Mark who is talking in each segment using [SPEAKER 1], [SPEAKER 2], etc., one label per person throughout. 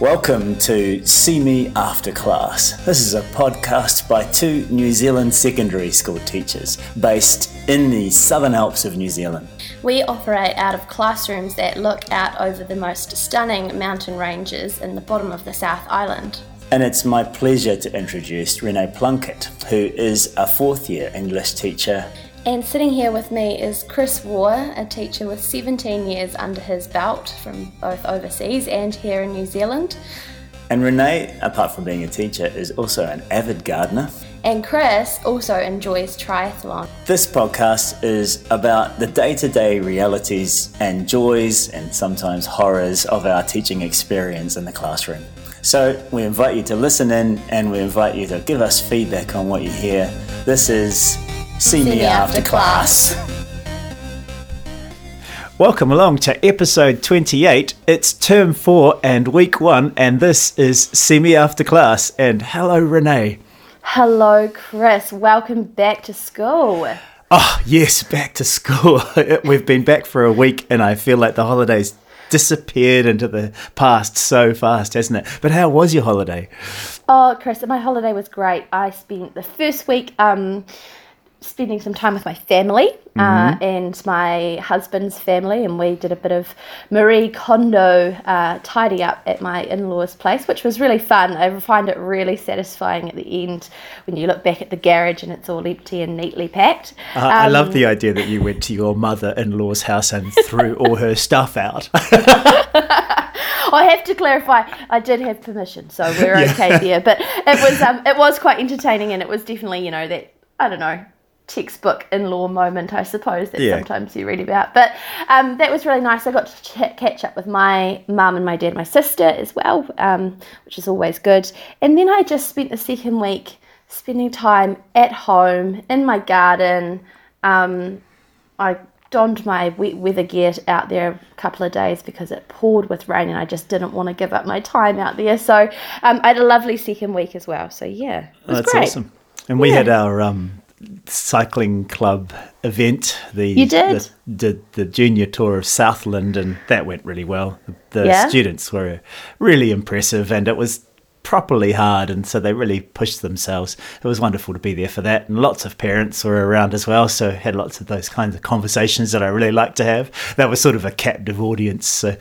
[SPEAKER 1] Welcome to See Me After Class. This is a podcast by two New Zealand secondary school teachers based in the Southern Alps of New Zealand.
[SPEAKER 2] We operate out of classrooms that look out over the most stunning mountain ranges in the bottom of the South Island.
[SPEAKER 1] And it's my pleasure to introduce Renee Plunkett, who is a fourth year English teacher
[SPEAKER 2] and sitting here with me is Chris Waugh, a teacher with 17 years under his belt from both overseas and here in New Zealand.
[SPEAKER 1] And Renee, apart from being a teacher, is also an avid gardener.
[SPEAKER 2] And Chris also enjoys triathlon.
[SPEAKER 1] This podcast is about the day to day realities and joys and sometimes horrors of our teaching experience in the classroom. So we invite you to listen in and we invite you to give us feedback on what you hear. This is See, me, after, class. Welcome along to episode 28. It's term four and week one, and this is See Me After Class. And hello, Renee.
[SPEAKER 2] Hello, Chris. Welcome back to school.
[SPEAKER 1] Oh, yes, back to school. We've been back for a week, and I feel like the holidays disappeared into the past so fast, hasn't it? But how was your holiday?
[SPEAKER 2] Oh, Chris, my holiday was great. I spent the first week um, spending some time with my family uh, mm-hmm. uh, and my husband's family, and we did a bit of Marie Kondo uh, tidy up at my in law's place, which was really fun. I find it really satisfying at the end when you look back at the garage and it's all empty and neatly packed.
[SPEAKER 1] Uh, um, I love the idea that you went to your mother in law's house and threw all her stuff out.
[SPEAKER 2] I have to clarify, I did have permission, so we're yeah. okay there. But it was um, it was quite entertaining, and it was definitely you know that I don't know textbook in-law moment, I suppose that yeah. sometimes you read about. But um, that was really nice. I got to ch- catch up with my mum and my dad, my sister as well, um, which is always good. And then I just spent the second week spending time at home in my garden. Um, I donned my wet weather gear out there a couple of days because it poured with rain and I just didn't want to give up my time out there. So um, I had a lovely second week as well. So yeah, it was
[SPEAKER 1] That's
[SPEAKER 2] great.
[SPEAKER 1] awesome. And we had our um, cycling club event.
[SPEAKER 2] The you did
[SPEAKER 1] the, the, the, junior tour of Southland, and that went really well. The yeah. students were really impressive, and it was properly hard, and so they really pushed themselves. It was wonderful to be there for that, and lots of parents were around as well, so had lots of those kinds of conversations that I really like to have. That was sort of a captive audience. So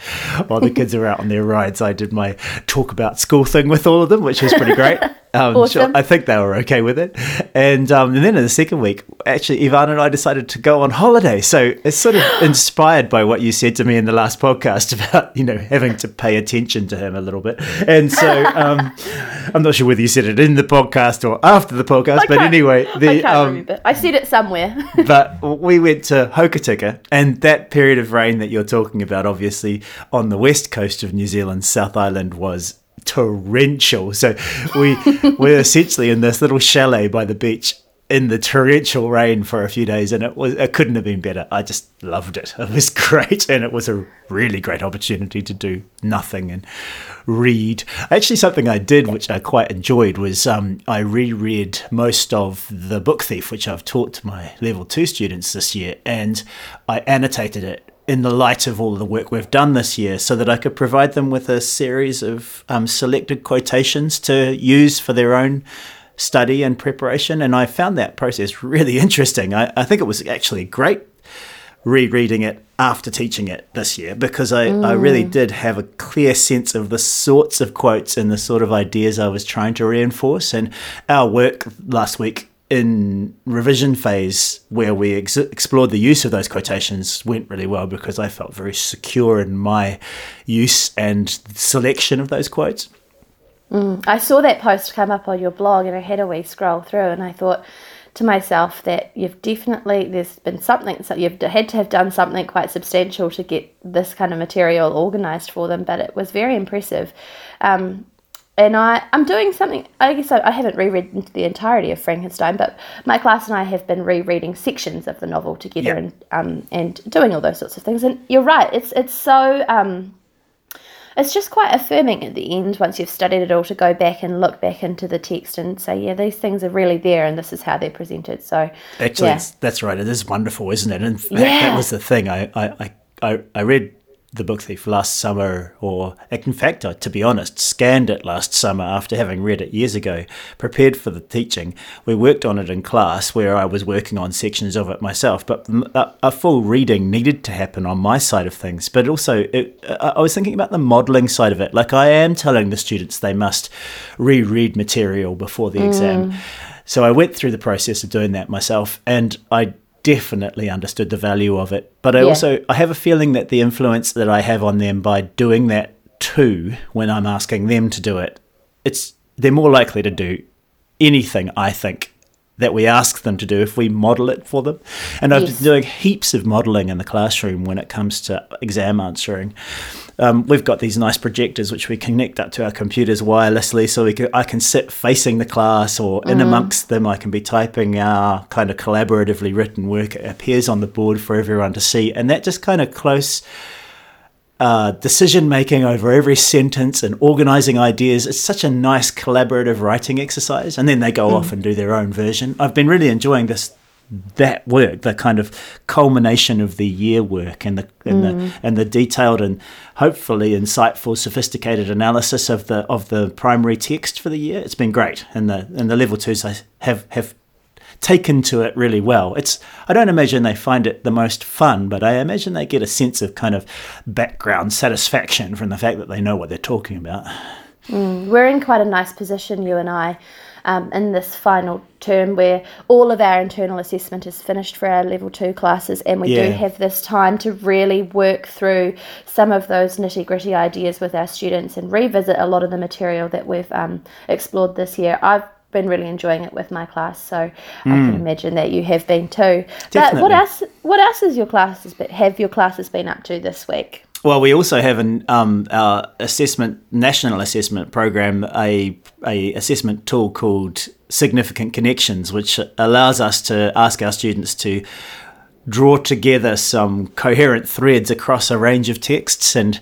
[SPEAKER 1] while the kids were out on their rides, I did my talk about school thing with all of them, which was pretty great. Um, awesome. Sure, I think they were okay with it. And, um, and then in the second week, actually, Ivan and I decided to go on holiday. So it's sort of inspired by what you said to me in the last podcast about, you know, having to pay attention to him a little bit. And so um, I'm not sure whether you said it in the podcast or after the podcast, but anyway,
[SPEAKER 2] the, I, um, I said it somewhere.
[SPEAKER 1] but we went to Hokitika, and that period of rain that you're talking about, obviously, on the west coast of New Zealand, South Island, was torrential. So we were essentially in this little chalet by the beach in the torrential rain for a few days and it was it couldn't have been better. I just loved it. It was great and it was a really great opportunity to do nothing and read. Actually something I did which I quite enjoyed was um, I reread most of The Book Thief which I've taught my level 2 students this year and I annotated it in the light of all the work we've done this year so that I could provide them with a series of um, selected quotations to use for their own study and preparation. And I found that process really interesting. I, I think it was actually great rereading it after teaching it this year because I, mm. I really mm. did have a clear sense of the sorts of quotes and the sort of ideas I was trying to reinforce. And our work last week in revision phase where we ex- explored the use of those quotations went really well because I felt very secure in my use and selection of those quotes.
[SPEAKER 2] Mm. I saw that post come up on your blog and I had a wee scroll through and I thought to myself that you've definitely there's been something so you've had to have done something quite substantial to get this kind of material organized for them but it was very impressive um, and I, I'm doing something. I guess I, I, haven't reread the entirety of Frankenstein, but my class and I have been rereading sections of the novel together and um, and doing all those sorts of things. And you're right. It's it's so um, it's just quite affirming at the end once you've studied it all to go back and look back into the text and say, yeah, these things are really there, and this is how they're presented. So
[SPEAKER 1] actually, yeah. that's right. It is wonderful, isn't it? And that, yeah. that was the thing. I I I, I read the book thief last summer, or in fact, I, to be honest, scanned it last summer after having read it years ago, prepared for the teaching. We worked on it in class where I was working on sections of it myself, but a, a full reading needed to happen on my side of things. But also, it, I was thinking about the modelling side of it. Like, I am telling the students they must reread material before the mm. exam. So I went through the process of doing that myself, and I definitely understood the value of it. But I yeah. also I have a feeling that the influence that I have on them by doing that too, when I'm asking them to do it, it's they're more likely to do anything. I think that we ask them to do if we model it for them. And I've been doing heaps of modeling in the classroom when it comes to exam answering um, we've got these nice projectors which we connect up to our computers wirelessly, so we can, I can sit facing the class or in mm. amongst them. I can be typing our kind of collaboratively written work. It appears on the board for everyone to see, and that just kind of close. Uh, decision making over every sentence and organizing ideas. It's such a nice collaborative writing exercise. And then they go mm. off and do their own version. I've been really enjoying this that work, the kind of culmination of the year work, and the and, mm. the and the detailed and hopefully insightful, sophisticated analysis of the of the primary text for the year. It's been great, and the and the level twos have have taken to it really well. It's I don't imagine they find it the most fun, but I imagine they get a sense of kind of background satisfaction from the fact that they know what they're talking about.
[SPEAKER 2] Mm, we're in quite a nice position, you and I, um, in this final term where all of our internal assessment is finished for our level two classes, and we yeah. do have this time to really work through some of those nitty gritty ideas with our students and revisit a lot of the material that we've um, explored this year. I've been really enjoying it with my class, so mm. I can hmm. imagine that you have been too. Definitely. But what else? What else has your classes? But have your classes been up to this week?
[SPEAKER 1] Well, we also have an um, our assessment national assessment program, a a assessment tool called Significant Connections, which allows us to ask our students to draw together some coherent threads across a range of texts and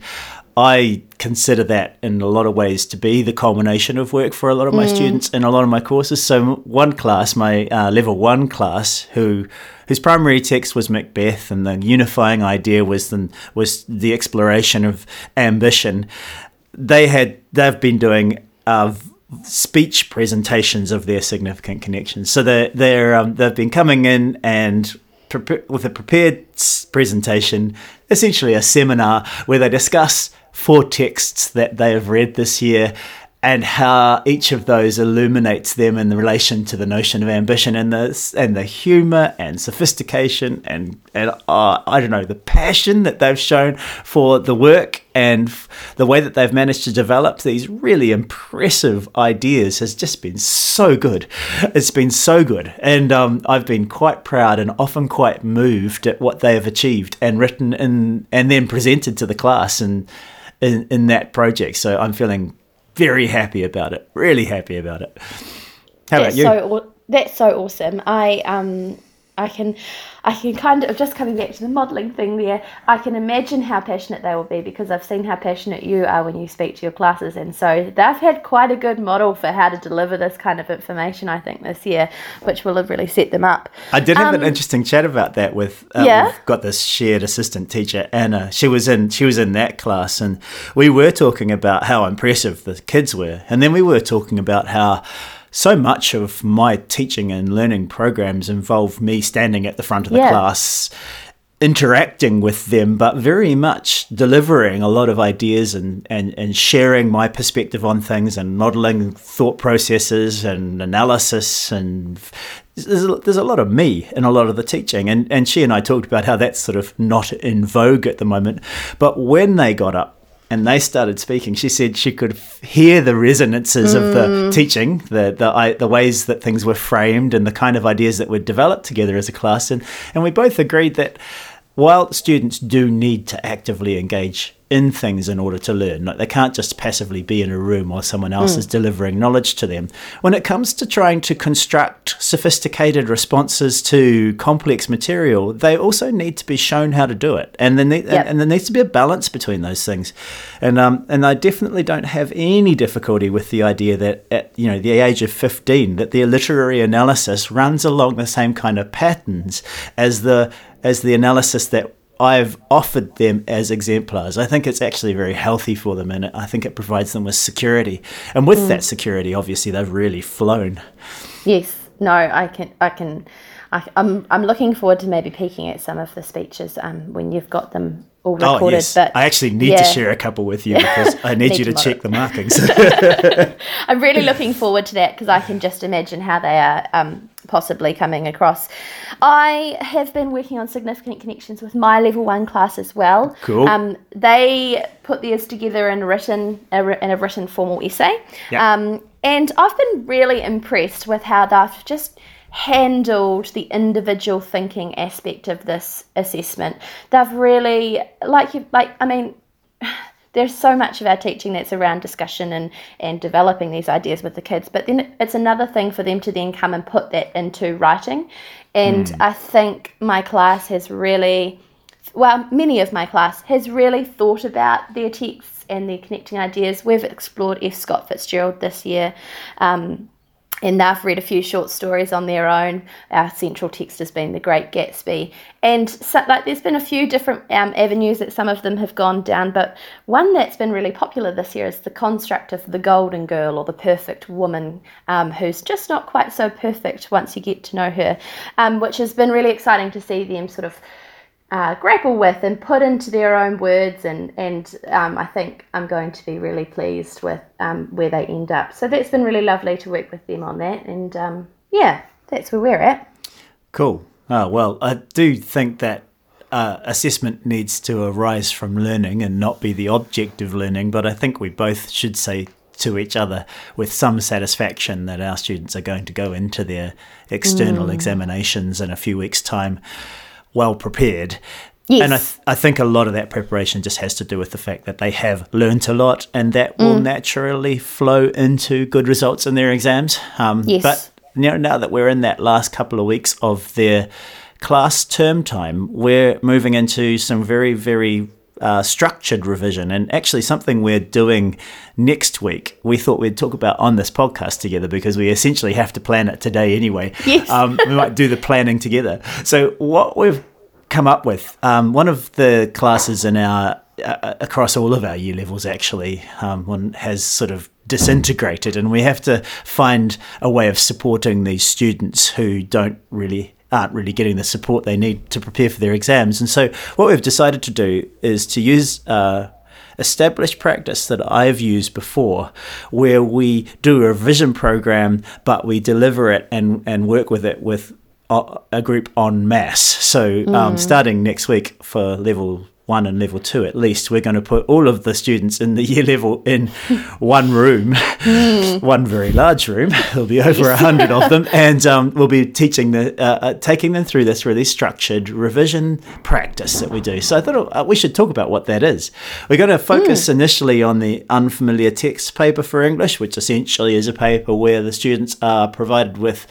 [SPEAKER 1] I consider that in a lot of ways to be the culmination of work for a lot of my mm. students in a lot of my courses. So one class, my uh, level one class, who whose primary text was Macbeth, and the unifying idea was the, was the exploration of ambition. They had they've been doing. Uh, speech presentations of their significant connections. So they they're um, they've been coming in and with a prepared presentation, essentially a seminar where they discuss four texts that they have read this year and how each of those illuminates them in relation to the notion of ambition and the and the humor and sophistication and and uh, I don't know the passion that they've shown for the work and the way that they've managed to develop these really impressive ideas has just been so good. It's been so good, and um, I've been quite proud and often quite moved at what they have achieved and written and and then presented to the class and in, in that project. So I'm feeling very happy about it. Really happy about it.
[SPEAKER 2] How that's about you? So, that's so awesome. I um I can I can kind of just coming back to the modelling thing there, I can imagine how passionate they will be because I've seen how passionate you are when you speak to your classes and so they've had quite a good model for how to deliver this kind of information I think this year, which will have really set them up.
[SPEAKER 1] I did have um, an interesting chat about that with uh, yeah? we've got this shared assistant teacher Anna. She was in she was in that class and we were talking about how impressive the kids were and then we were talking about how so much of my teaching and learning programs involve me standing at the front of the yeah. class interacting with them, but very much delivering a lot of ideas and, and, and sharing my perspective on things and modeling thought processes and analysis. And there's a, there's a lot of me in a lot of the teaching. And, and she and I talked about how that's sort of not in vogue at the moment. But when they got up and they started speaking, she said she could hear the resonances mm. of the mm. teaching, the the the ways that things were framed, and the kind of ideas that were developed together as a class. And and we both agreed that while students do need to actively engage in things in order to learn. Like they can't just passively be in a room while someone else mm. is delivering knowledge to them. When it comes to trying to construct sophisticated responses to complex material, they also need to be shown how to do it, and then yep. and, and, there needs to be a balance between those things. And um and I definitely don't have any difficulty with the idea that at you know the age of fifteen that their literary analysis runs along the same kind of patterns as the as the analysis that I've offered them as exemplars. I think it's actually very healthy for them, and I think it provides them with security. And with that security, obviously, they've really flown.
[SPEAKER 2] Yes. No, I can. I can. I, I'm. I'm looking forward to maybe peeking at some of the speeches um, when you've got them all recorded.
[SPEAKER 1] Oh yes,
[SPEAKER 2] but
[SPEAKER 1] I actually need
[SPEAKER 2] yeah.
[SPEAKER 1] to share a couple with you because I need,
[SPEAKER 2] Need
[SPEAKER 1] you to
[SPEAKER 2] to
[SPEAKER 1] check the markings.
[SPEAKER 2] I'm really looking forward to that because I can just imagine how they are um, possibly coming across. I have been working on significant connections with my level one class as well.
[SPEAKER 1] Cool.
[SPEAKER 2] Um, they put theirs together in written in a written formal essay,
[SPEAKER 1] Yeah.
[SPEAKER 2] um, and I've been really impressed with how they've just handled the individual thinking aspect of this assessment. They've really like you like I mean there's so much of our teaching that's around discussion and, and developing these ideas with the kids. But then it's another thing for them to then come and put that into writing. And I think my class has really, well, many of my class has really thought about their texts and their connecting ideas. We've explored F. Scott Fitzgerald this year. Um, and they've read a few short stories on their own. Our central text has been The Great Gatsby, and so, like there's been a few different um, avenues that some of them have gone down, but one that's been really popular this year is the construct of the golden girl or the perfect woman, um, who's just not quite so perfect once you get to know her, um, which has been really exciting to see them sort of uh, grapple with and put into their own words and and um, I think I'm going to be really pleased with um, where they end up. So that's been really lovely to work with them on that and um, yeah that's where we're at.
[SPEAKER 1] Cool. Oh, well, I do think that uh, assessment needs to arise from learning and not be the object of learning, but I think we both should say to each other with some satisfaction that our students are going to go into their external examinations in a few weeks' time well prepared.
[SPEAKER 2] Yes.
[SPEAKER 1] And I, th- I think a lot of that preparation just has to do with the fact that they have learnt a lot and that will naturally flow into good results in their exams. Um,
[SPEAKER 2] Yes.
[SPEAKER 1] But you know, now that we're in that last couple of weeks of their class term time, we're moving into some very, very uh, structured revision and actually something we're doing next week. We thought we'd talk about on this podcast together because we essentially have to plan it today anyway.
[SPEAKER 2] Yes.
[SPEAKER 1] Um, we might do the planning together. So, what we've come up with, um, one of the classes in our uh, across all of our year levels actually um, one has sort of disintegrated and we have to find a way of supporting these students who don't really aren't really getting the support they need to prepare for their exams and so what we've decided to do is to use uh, established practice that I've used before where we do a revision program but we deliver it and, and work with it with a group en masse. So, um, starting next week for level one and level two, at least, we're going to put all of the students in the year level in one room, one very large room. There'll be over a hundred of them, and um, we'll be teaching the, uh, uh, taking them through this really structured revision practice that we do. So, I thought uh, we should talk about what that is. We're going to focus initially on the unfamiliar text paper for English, which essentially is a paper where the students are provided with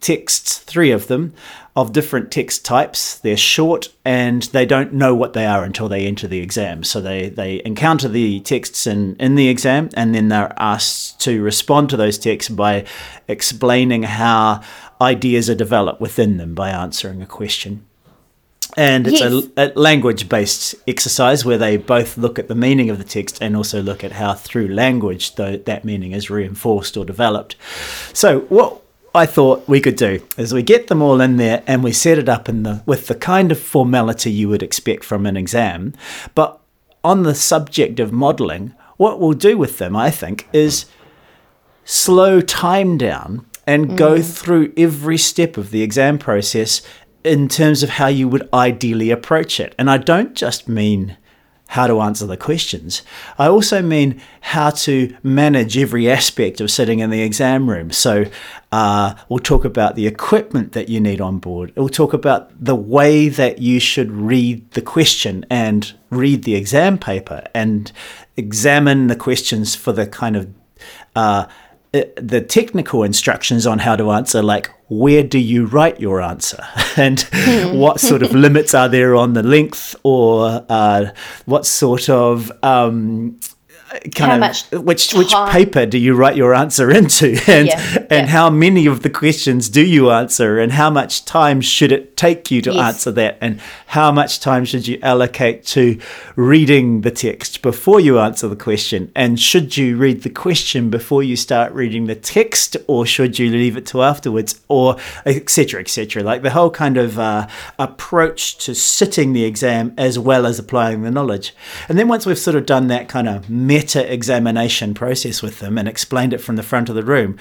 [SPEAKER 1] texts, three of them, of different text types. They're short and they don't know what they are until they enter the exam. So they, they encounter the texts in, in the exam and then they're asked to respond to those texts by explaining how ideas are developed within them by answering a question. And it's
[SPEAKER 2] Yes.
[SPEAKER 1] a, a language based exercise where they both look at the meaning of the text and also look at how, through language, that meaning is reinforced or developed. So, what I thought we could do is we get them all in there and we set it up in the with the kind of formality you would expect from an exam. But on the subject of modelling, what we'll do with them, I think, is slow time down and go mm. through every step of the exam process in terms of how you would ideally approach it. And I don't just mean how to answer the questions. I also mean how to manage every aspect of sitting in the exam room. So, uh, we'll talk about the equipment that you need on board. We'll talk about the way that you should read the question and read the exam paper and examine the questions for the kind of uh, uh, the technical instructions on how to answer, like where do you write your answer, and what sort of limits are there on the length, or uh, what sort of um, kind
[SPEAKER 2] How
[SPEAKER 1] of which which paper do you write your answer into, and
[SPEAKER 2] Yeah.
[SPEAKER 1] and how many of the questions do you answer? And how much time should it take you to
[SPEAKER 2] Yes.
[SPEAKER 1] answer that? And how much time should you allocate to reading the text before you answer the question? And should you read the question before you start reading the text or should you leave it to afterwards or etc etc like the whole kind of uh, approach to sitting the exam as well as applying the knowledge. And then once we've sort of done that kind of meta examination process with them and explained it from the front of the room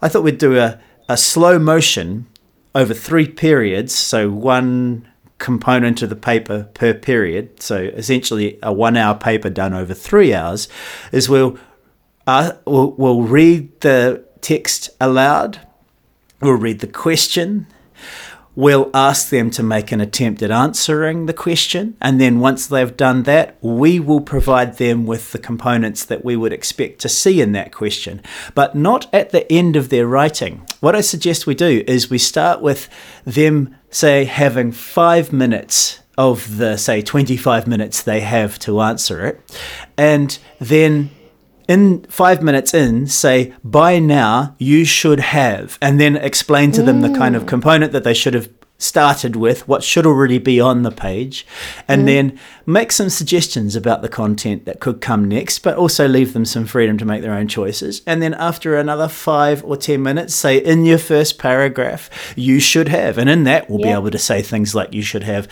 [SPEAKER 1] I thought we'd do a, a slow motion over three periods, so one component of the paper per period. So essentially, a one-hour paper done over three hours is we'll uh, we'll, we'll read the text aloud, we'll read the question. We'll ask them to make an attempt at answering the question, and then once they've done that, we will provide them with the components that we would expect to see in that question, but not at the end of their writing. What I suggest we do is we start with them, say, having five minutes of the, say, 25 minutes they have to answer it, and then in five minutes in, say, by now you should have, and then explain to them the kind of mm. component that they should have started with, what should already be on the page, and mm. then make some suggestions about the content that could come next, but also leave them some freedom to make their own choices. And then after another five or 10 minutes, say, in your first paragraph, you should have, and in that, we'll be able to say things like, you should have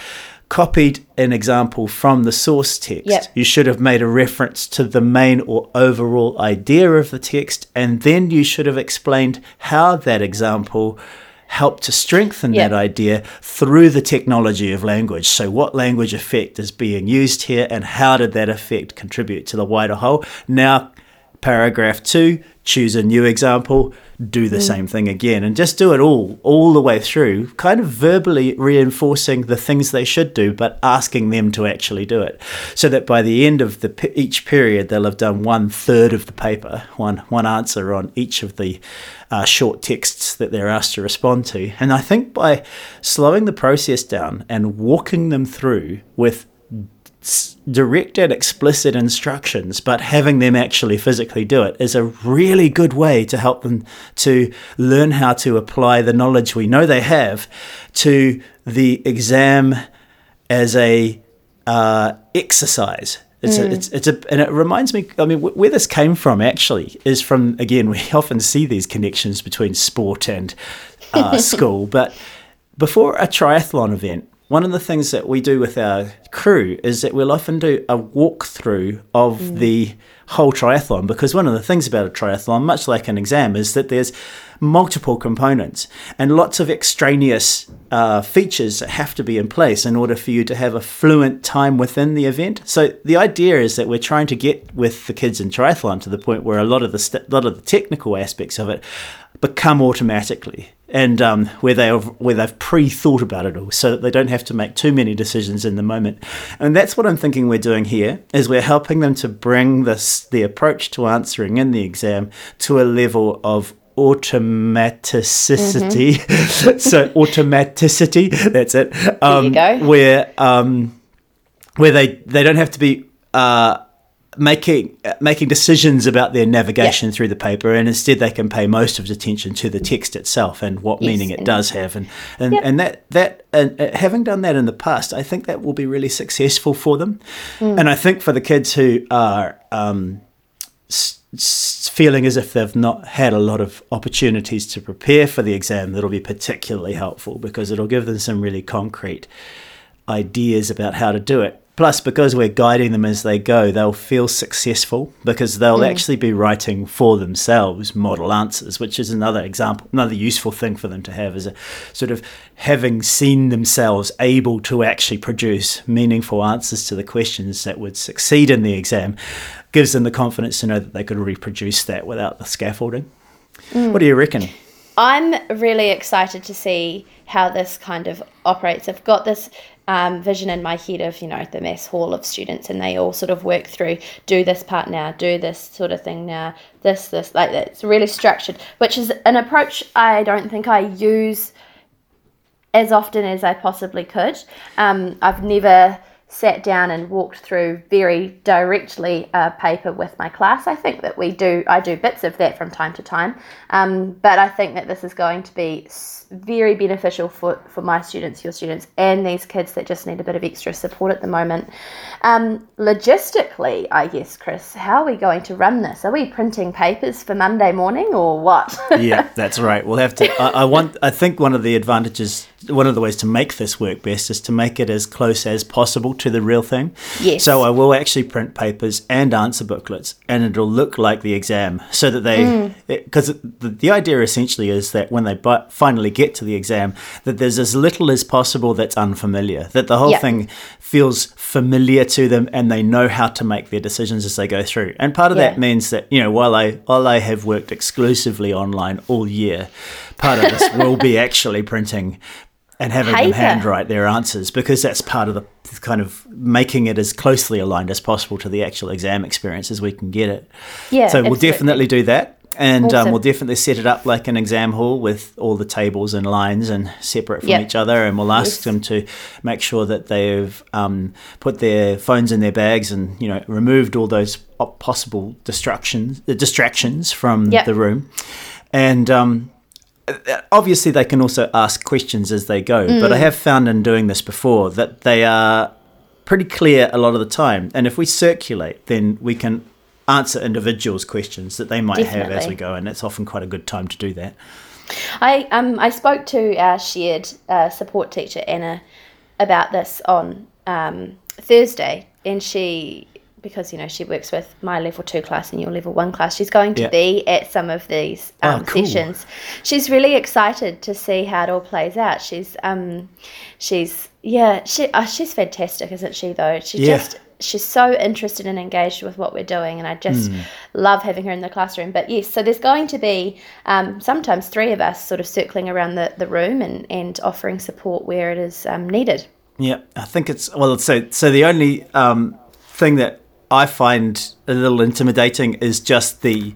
[SPEAKER 1] copied an example from the source text.
[SPEAKER 2] Yep.
[SPEAKER 1] You should have made a reference to the main or overall idea of the text, and then you should have explained how that example helped to strengthen
[SPEAKER 2] Yep.
[SPEAKER 1] that idea through the technology of language. So, what language effect is being used here, and how did that effect contribute to the wider whole? Now, paragraph two, choose a new example, do the same thing again, and just do it all, all the way through, kind of verbally reinforcing the things they should do, but asking them to actually do it. So that by the end of the each period, they'll have done one third of the paper, one, one answer on each of the uh, short texts that they're asked to respond to. And I think by slowing the process down and walking them through with s- direct and explicit instructions, but having them actually physically do it is a really good way to help them to learn how to apply the knowledge we know they have to the exam as a uh, exercise. It's, a, it's, it's a, and it reminds me. I mean, wh- where this came from actually is from again. We often see these connections between sport and uh, school, but before a triathlon event, one of the things that we do with our crew is that we'll often do a walkthrough of the whole triathlon because one of the things about a triathlon, much like an exam, is that there's multiple components and lots of extraneous uh, features that have to be in place in order for you to have a fluent time within the event. So the idea is that we're trying to get with the kids in triathlon to the point where a lot of the st- lot of the technical aspects of it become automatically and um, where they have, where they've pre-thought about it all, so that they don't have to make too many decisions in the moment. And that's what I'm thinking we're doing here is we're helping them to bring this the approach to answering in the exam to a level of automaticity. so automaticity, that's it. Um,
[SPEAKER 2] go.
[SPEAKER 1] Where um, where they they don't have to be. Uh, making uh, making decisions about their navigation through the paper and instead they can pay most of the attention to the text itself and what
[SPEAKER 2] Yes,
[SPEAKER 1] meaning it
[SPEAKER 2] and-
[SPEAKER 1] does have and and,
[SPEAKER 2] Yep.
[SPEAKER 1] and that that and uh, having done that in the past I think that will be really successful for them
[SPEAKER 2] Mm.
[SPEAKER 1] and I think for the kids who are um, s- s- feeling as if they've not had a lot of opportunities to prepare for the exam that'll be particularly helpful because it'll give them some really concrete ideas about how to do it. Plus, because we're guiding them as they go, they'll feel successful because they'll mm. actually be writing for themselves model answers, which is another example, another useful thing for them to have is a sort of having seen themselves able to actually produce meaningful answers to the questions that would succeed in the exam gives them the confidence to know that they could reproduce that without the scaffolding. Mm. What do you reckon?
[SPEAKER 2] I'm really excited to see how this kind of operates. I've got this um, vision in my head of, you know, the mass hall of students, and they all sort of work through do this part now, do this sort of thing now, this, this, like. It's really structured, which is an approach I don't think I use as often as I possibly could. Um, I've never sat down and walked through very directly a paper with my class. I think that we do, I do bits of that from time to time, um, but I think that this is going to be very beneficial for, for my students, your students, and these kids that just need a bit of extra support at the moment. Um, logistically, I guess, Chris, how are we going to run this? Are we printing papers for Monday morning or what?
[SPEAKER 1] yeah, that's right. We'll have to. I, I want. I think one of the advantages one of the ways to make this work best is to make it as close as possible to the real thing.
[SPEAKER 2] Yes.
[SPEAKER 1] So I will actually print papers and answer booklets, and it'll look like the exam, so that they, because mm. the, the idea essentially is that when they bu- finally get to the exam, that there's as little as possible that's unfamiliar, that the whole
[SPEAKER 2] Yeah.
[SPEAKER 1] thing feels familiar to them, and they know how to make their decisions as they go through. And part of
[SPEAKER 2] Yeah.
[SPEAKER 1] that means that you know while I while I have worked exclusively online all year, part of this will be actually printing and having them
[SPEAKER 2] Paper.
[SPEAKER 1] handwrite their answers because that's part of the kind of making it as closely aligned as possible to the actual exam experience as we can get it.
[SPEAKER 2] Yeah,
[SPEAKER 1] So we'll
[SPEAKER 2] absolutely.
[SPEAKER 1] definitely do that. And um, we'll definitely set it up like an exam hall with all the tables and lines and separate from
[SPEAKER 2] Yep.
[SPEAKER 1] each other. And we'll ask
[SPEAKER 2] Yes.
[SPEAKER 1] them to make sure that they've um, put their phones in their bags and you know removed all those possible distractions, the distractions from
[SPEAKER 2] Yep.
[SPEAKER 1] the room. And um, obviously they can also ask questions as they go but
[SPEAKER 2] Mm.
[SPEAKER 1] i have found in doing this before that they are pretty clear a lot of the time and if we circulate then we can answer individuals questions that they might have as we go and it's often quite a good time to do that
[SPEAKER 2] I um I spoke to our shared uh, support teacher Anna about this on um, Thursday, and she because you know she works with my level two class and your level one class, she's going to
[SPEAKER 1] Yeah.
[SPEAKER 2] be at some of these
[SPEAKER 1] Oh,
[SPEAKER 2] um,
[SPEAKER 1] cool.
[SPEAKER 2] sessions. She's really excited to see how it all plays out. She's um she's yeah she uh, she's fantastic, isn't she? Though she
[SPEAKER 1] Yeah.
[SPEAKER 2] just she's so interested and engaged with what we're doing and i just
[SPEAKER 1] Hmm.
[SPEAKER 2] love having her in the classroom but yes so there's going to be um, sometimes three of us sort of circling around the, the room and, and offering support where it is um, needed
[SPEAKER 1] Yeah, I think it's well. So, so the only um, thing that I find a little intimidating is just the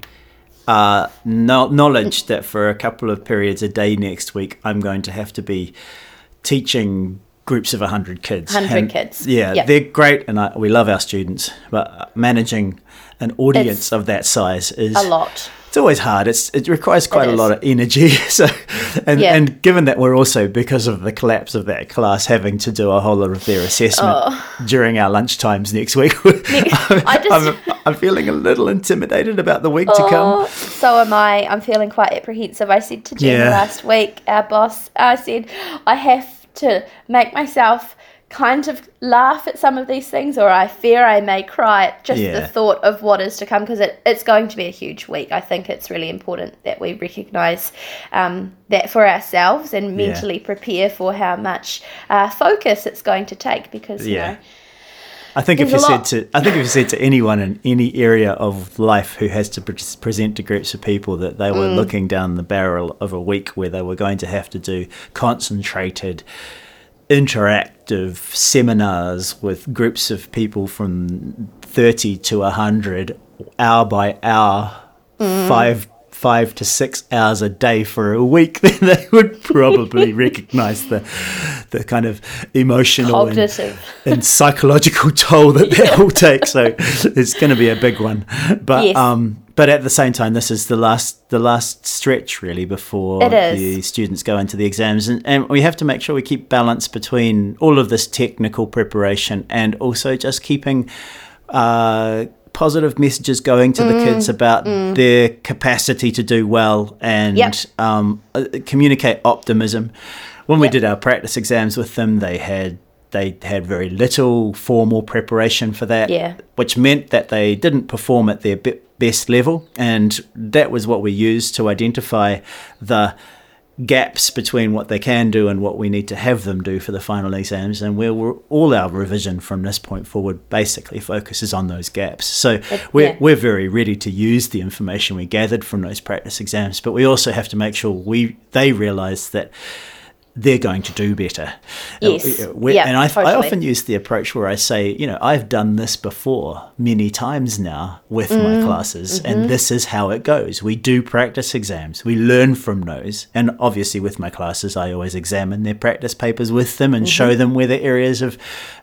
[SPEAKER 1] uh, no- knowledge that for a couple of periods a day next week, I'm going to have to be teaching groups of 100 kids.
[SPEAKER 2] 100
[SPEAKER 1] And,
[SPEAKER 2] kids.
[SPEAKER 1] Yeah,
[SPEAKER 2] Yep.
[SPEAKER 1] they're great, and I, we love our students, but managing an audience
[SPEAKER 2] It's
[SPEAKER 1] of that size is
[SPEAKER 2] a lot
[SPEAKER 1] it's always hard. It's it requires quite
[SPEAKER 2] It
[SPEAKER 1] a lot of energy. So, and
[SPEAKER 2] Yeah.
[SPEAKER 1] and given that we're also because of the collapse of that class having to do a whole lot of their assessment oh. during our lunch times next week,
[SPEAKER 2] Oh. I just-
[SPEAKER 1] I'm, I'm feeling a little intimidated about the week to oh, come.
[SPEAKER 2] Oh, so am I. I'm feeling quite apprehensive. I said to Jen
[SPEAKER 1] Yeah.
[SPEAKER 2] last week, our boss, I said, I have to make myself kind of laugh at some of these things, or I fear I may cry at just
[SPEAKER 1] Yeah.
[SPEAKER 2] the thought of what is to come, because it, it's going to be a huge week. I think it's really important that we recognise um, that for ourselves and
[SPEAKER 1] Yeah.
[SPEAKER 2] mentally prepare for how much uh, focus it's going to take, because, you
[SPEAKER 1] Yeah.
[SPEAKER 2] know,
[SPEAKER 1] I think if you said to I think if you said to anyone in any area of life who has to pre- present to groups of people that they were
[SPEAKER 2] Mm.
[SPEAKER 1] looking down the barrel of a week where they were going to have to do concentrated interactive seminars with groups of people from 30 to 100 hour by hour
[SPEAKER 2] Mm.
[SPEAKER 1] five five to six hours a day for a week then they would probably recognize the the kind of emotional and, and psychological toll that that will take. So it's going to be a big one. But
[SPEAKER 2] Yes.
[SPEAKER 1] um, but at the same time, this is the last the last stretch really before the students go into the exams, and, and we have to make sure we keep balance between all of this technical preparation and also just keeping. Uh, positive messages going to
[SPEAKER 2] Mm,
[SPEAKER 1] the kids about their capacity to do well and
[SPEAKER 2] Yep.
[SPEAKER 1] um, uh, communicate optimism. When we did our practice exams with them, they had they had very little formal preparation for that,
[SPEAKER 2] Yeah.
[SPEAKER 1] which meant that they didn't perform at their best level, and that was what we used to identify the gaps between what they can do and what we need to have them do for the final exams and we're, we're all our revision from this point forward basically focuses on those gaps so we're,
[SPEAKER 2] yeah.
[SPEAKER 1] we're very ready to use the information we gathered from those practice exams but we also have to make sure we they realize that they're going to do better.
[SPEAKER 2] Yes.
[SPEAKER 1] Uh, we-
[SPEAKER 2] Yeah,
[SPEAKER 1] and I, I often use the approach where I say, you know, I've done this before many times now with
[SPEAKER 2] Mm,
[SPEAKER 1] my classes,
[SPEAKER 2] mm-hmm.
[SPEAKER 1] and this is how it goes. We do practice exams, we learn from those. And obviously, with my classes, I always examine their practice papers with them and
[SPEAKER 2] Mm-hmm.
[SPEAKER 1] show them where the areas of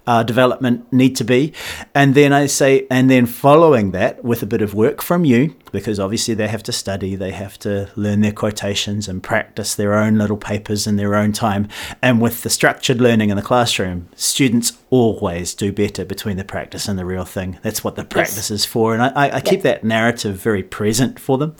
[SPEAKER 1] uh, development need to be. And then I say, and then following that with a bit of work from you, because obviously they have to study, they have to learn their quotations and practice their own little papers in their own time. And with the structured learning in the classroom, students always do better between the practice and the real thing. That's what the practice yes. is for. And I, I, I keep that narrative very present for them.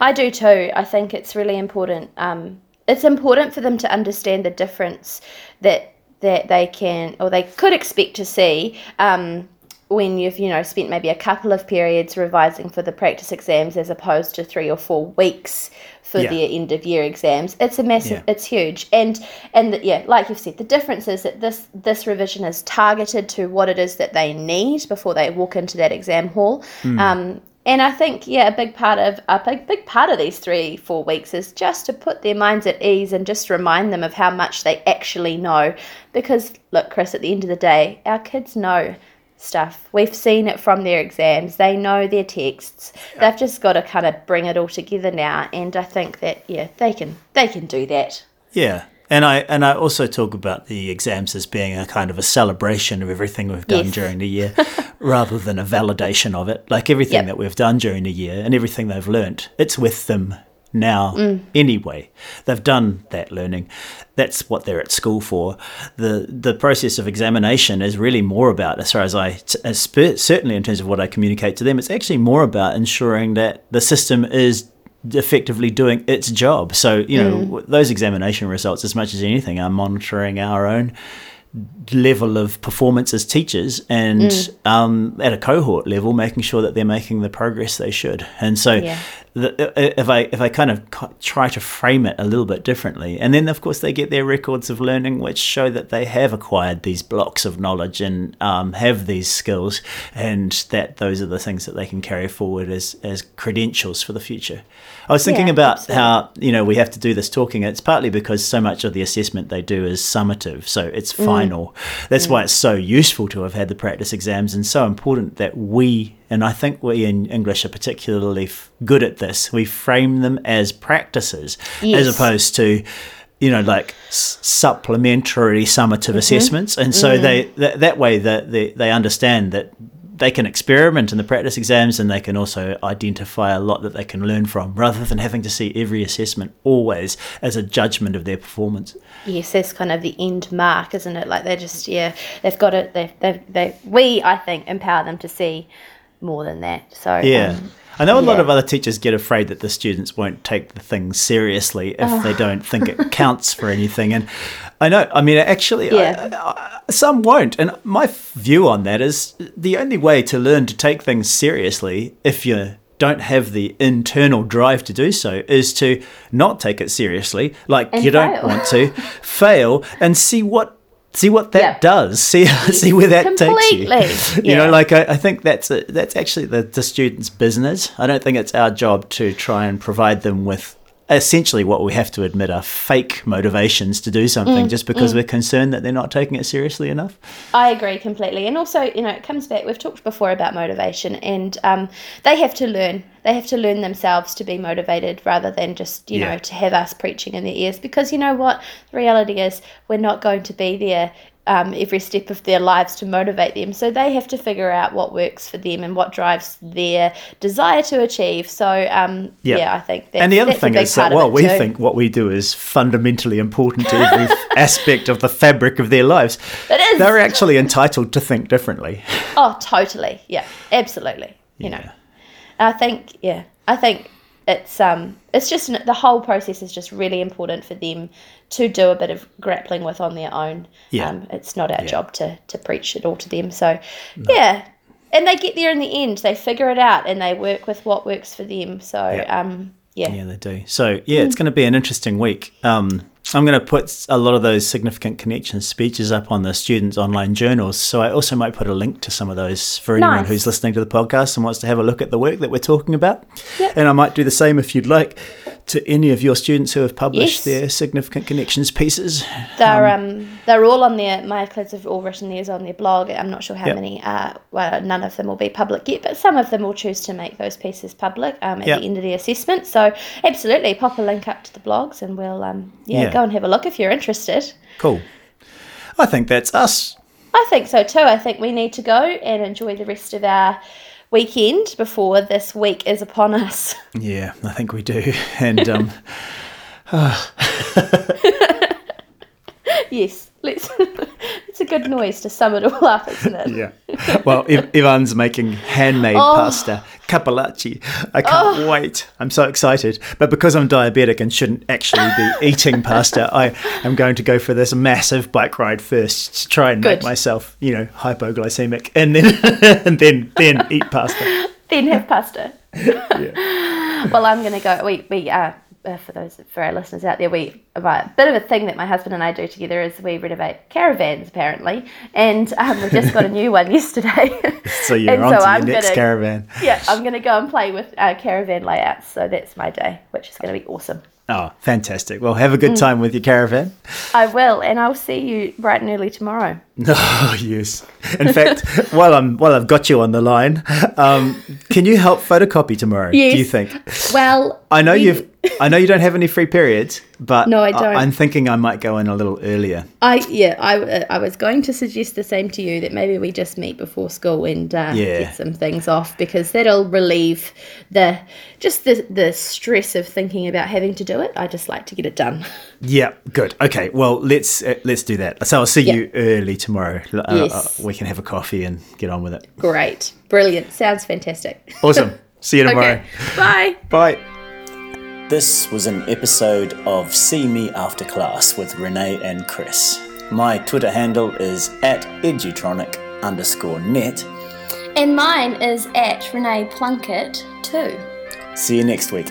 [SPEAKER 2] I do too. I think it's really important. Um, it's important for them to understand the difference that that they can or they could expect to see um, when you've you know spent maybe a couple of periods revising for the practice exams as opposed to three or four weeks for yeah. their end of year exams it's a massive yeah. it's huge and and the, yeah like you've said the difference is that this this revision is targeted to what it is that they need before they walk into that exam hall mm. um, and I think, yeah, a big part of a big big part of these three four weeks is just to put their minds at ease and just remind them of how much they actually know. Because look, Chris, at the end of the day, our kids know stuff. We've seen it from their exams. They know their texts. Yeah. They've just got to kind of bring it all together now. And I think that yeah, they can they can do that.
[SPEAKER 1] Yeah, and I and I also talk about the exams as being a kind of a celebration of everything we've done yes. during the year, rather than a validation of it. Like everything yep. that we've done during the year and everything they've learnt, it's with them now mm. anyway. They've done that learning. That's what they're at school for. the The process of examination is really more about, as far as I, as certainly in terms of what I communicate to them, it's actually more about ensuring that the system is effectively doing its job. So, you know, mm. those examination results, as much as anything, are monitoring our own level of performance as teachers and mm. um, at a cohort level making sure that they're making the progress they should and so yeah. The, if i if i kind of try to frame it a little bit differently and then of course they get their records of learning which show that they have acquired these blocks of knowledge and um, have these skills and that those are the things that they can carry forward as as credentials for the future I was thinking yeah, about absolutely. how you know we have to do this talking. It's partly because so much of the assessment they do is summative, so it's mm. final. That's mm. why it's so useful to have had the practice exams, and so important that we and I think we in English are particularly good at this. We frame them as practices yes. as opposed to you know like supplementary summative mm-hmm. assessments and so mm. they that, that way that they, they understand that they can experiment in the practice exams and they can also identify a lot that they can learn from rather than having to see every assessment always as a judgment of their performance.
[SPEAKER 2] Yes, that's kind of the end mark, isn't it? Like they just, yeah, they've got it. They, they, they, we, I think, empower them to see more than that. So,
[SPEAKER 1] yeah. Um, I know a yeah. lot of other teachers get afraid that the students won't take the thing seriously if oh. they don't think it counts for anything. And I know, I mean, actually, yeah. I, I, some won't. And my view on that is the only way to learn to take things seriously, if you don't have the internal drive to do so, is to not take it seriously, like and you fail. don't want to, fail, and see what see what that yeah. does. See see where that Completely. takes you. You yeah. know, like I, I think that's a, that's actually the, the student's business. I don't think it's our job to try and provide them with essentially what we have to admit are fake motivations to do something mm, just because mm. we're concerned that they're not taking it seriously enough.
[SPEAKER 2] I agree completely. And also, you know, it comes back, we've talked before about motivation, and um, they have to learn. They have to learn themselves to be motivated rather than just, you yeah. know, to have us preaching in their ears. Because you know what? The reality is, we're not going to be there um, every step of their lives to motivate them. So they have to figure out what works for them and what drives their desire to achieve. So um, yeah. yeah. I think
[SPEAKER 1] and the other thing is that well, we too. think what we do is fundamentally important to every aspect of the fabric of their lives.
[SPEAKER 2] It is.
[SPEAKER 1] They're actually entitled to think differently.
[SPEAKER 2] Oh, totally. Yeah, absolutely. You yeah. know, I think yeah, I think it's um it's just the whole process is just really important for them to do a bit of grappling with on their own. Yeah. Um, it's not our yeah. job to to preach it all to them. So no. yeah. And they get there in the end. They figure it out and they work with what works for them. So yeah. um yeah.
[SPEAKER 1] Yeah, they do. So yeah, it's going to be an interesting week. Um I'm going to put a lot of those significant connection speeches up on the students' online journals. So I also might put a link to some of those for anyone nice. who's listening to the podcast and wants to have a look at the work that we're talking about. Yep. And I might do the same if you'd like to any of your students who have published yes. their significant connections pieces.
[SPEAKER 2] They're um, um, they're all on their my kids have all written theirs on their blog. I'm not sure how yep. many. Uh, well, none of them will be public yet, but some of them will choose to make those pieces public um, at yep. the end of the assessment. So absolutely, pop a link up to the blogs, and we'll um, yeah, yeah, go and have a look if you're interested.
[SPEAKER 1] Cool. I think that's us
[SPEAKER 2] I think so too. I think we need to go and enjoy the rest of our weekend before this week is upon us.
[SPEAKER 1] Yeah, I think we do. And um,
[SPEAKER 2] yes, let's. it's a good noise to sum it all up, isn't it?
[SPEAKER 1] yeah. Well, Iv- Ivan's making handmade
[SPEAKER 2] Oh.
[SPEAKER 1] pasta, cappellacci. I can't wait. I'm so excited. But because I'm diabetic and shouldn't actually be eating pasta, I am going to go for this massive bike ride first to try and make myself, you know, hypoglycemic, and then and then then eat pasta.
[SPEAKER 2] then have pasta. Well, I'm going to go. We we uh, uh, for those for our listeners out there, we a bit of a thing that my husband and I do together is we renovate caravans apparently, and um, we just got a new one yesterday.
[SPEAKER 1] So you're on
[SPEAKER 2] so
[SPEAKER 1] to
[SPEAKER 2] I'm
[SPEAKER 1] your next
[SPEAKER 2] gonna-
[SPEAKER 1] caravan.
[SPEAKER 2] yeah, I'm going to go and play with uh, caravan layouts. So that's my day, which is going to be awesome.
[SPEAKER 1] Oh, fantastic. Well, have a
[SPEAKER 2] Mm.
[SPEAKER 1] good time with your caravan.
[SPEAKER 2] I will, and I'll see you bright and early tomorrow.
[SPEAKER 1] Oh yes. In fact, while I'm while I've got you on the line, um, can you help photocopy tomorrow? Do you think?
[SPEAKER 2] Well,
[SPEAKER 1] I know
[SPEAKER 2] we-
[SPEAKER 1] you've. I know you don't have any free periods, but
[SPEAKER 2] No, I don't.
[SPEAKER 1] I'm thinking I might go in a little earlier.
[SPEAKER 2] I yeah, I, uh, I was going to suggest the same to you that maybe we just meet before school and uh,
[SPEAKER 1] Yeah.
[SPEAKER 2] get some things off because that'll relieve the just the the stress of thinking about having to do it. I just like to get it done.
[SPEAKER 1] Yeah, good. Okay, well let's uh, let's do that. So I'll see
[SPEAKER 2] Yeah.
[SPEAKER 1] you early tomorrow. Uh,
[SPEAKER 2] Yes.
[SPEAKER 1] uh, we can have a coffee and get on with it.
[SPEAKER 2] Great, brilliant, sounds fantastic.
[SPEAKER 1] Awesome. see you tomorrow.
[SPEAKER 2] Okay, bye.
[SPEAKER 1] Bye.
[SPEAKER 3] This was an episode of See Me After Class with Renee and Chris. My Twitter handle is at edutronic underscore net.
[SPEAKER 2] And mine is at Renee Plunkett too.
[SPEAKER 3] See you next week.